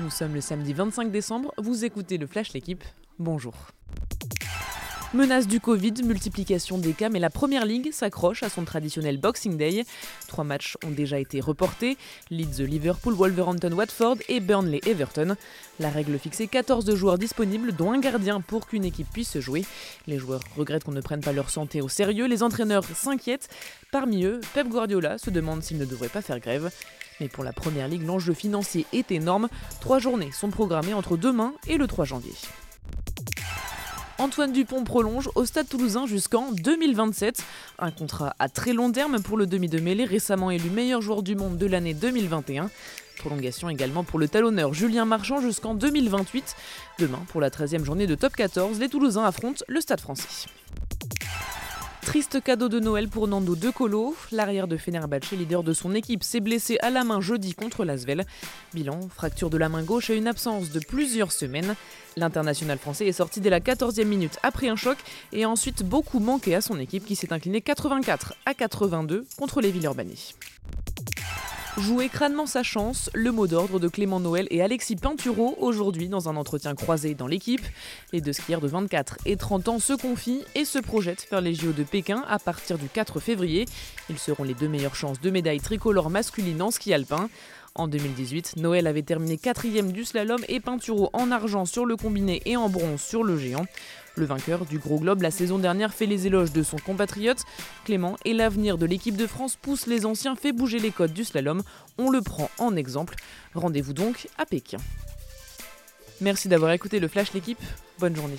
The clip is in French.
Nous sommes le samedi 25 décembre, vous écoutez le Flash L'équipe. Bonjour. Menace du Covid, multiplication des cas, mais la Première Ligue s'accroche à son traditionnel Boxing Day. Trois matchs ont déjà été reportés Leeds, Liverpool, Wolverhampton, Watford et Burnley, Everton. La règle fixée 14 joueurs disponibles, dont un gardien pour qu'une équipe puisse jouer. Les joueurs regrettent qu'on ne prenne pas leur santé au sérieux, les entraîneurs s'inquiètent. Parmi eux, Pep Guardiola se demande s'il ne devrait pas faire grève. Mais pour la Première Ligue, l'enjeu financier est énorme. Trois journées sont programmées entre demain et le 3 janvier. Antoine Dupont prolonge au Stade toulousain jusqu'en 2027. Un contrat à très long terme pour le demi de mêlée récemment élu meilleur joueur du monde de l'année 2021. Prolongation également pour le talonneur Julien Marchand jusqu'en 2028. Demain, pour la 13e journée de top 14, les Toulousains affrontent le Stade français. Triste cadeau de Noël pour Nando De Colo. L'arrière de Fenerbahce, leader de son équipe, s'est blessé à la main jeudi contre l'Asvel. Bilan, fracture de la main gauche et une absence de plusieurs semaines. L'international français est sorti dès la 14e minute après un choc et a ensuite beaucoup manqué à son équipe qui s'est inclinée 84 à 82 contre les Villeurbanais. Jouer crânement sa chance, le mot d'ordre de Clément Noël et Alexis Pinturo aujourd'hui dans un entretien croisé dans l'équipe. Les deux skieurs de 24 et 30 ans se confient et se projettent vers les JO de Pékin à partir du 4 février. Ils seront les deux meilleures chances de médaille tricolore masculine en ski alpin. En 2018, Noël avait terminé quatrième du slalom et Pinturo en argent sur le combiné et en bronze sur le géant. Le vainqueur du Gros Globe la saison dernière fait les éloges de son compatriote. Clément et l'avenir de l'équipe de France pousse les anciens, fait bouger les codes du slalom. On le prend en exemple. Rendez-vous donc à Pékin. Merci d'avoir écouté le Flash l'équipe. Bonne journée.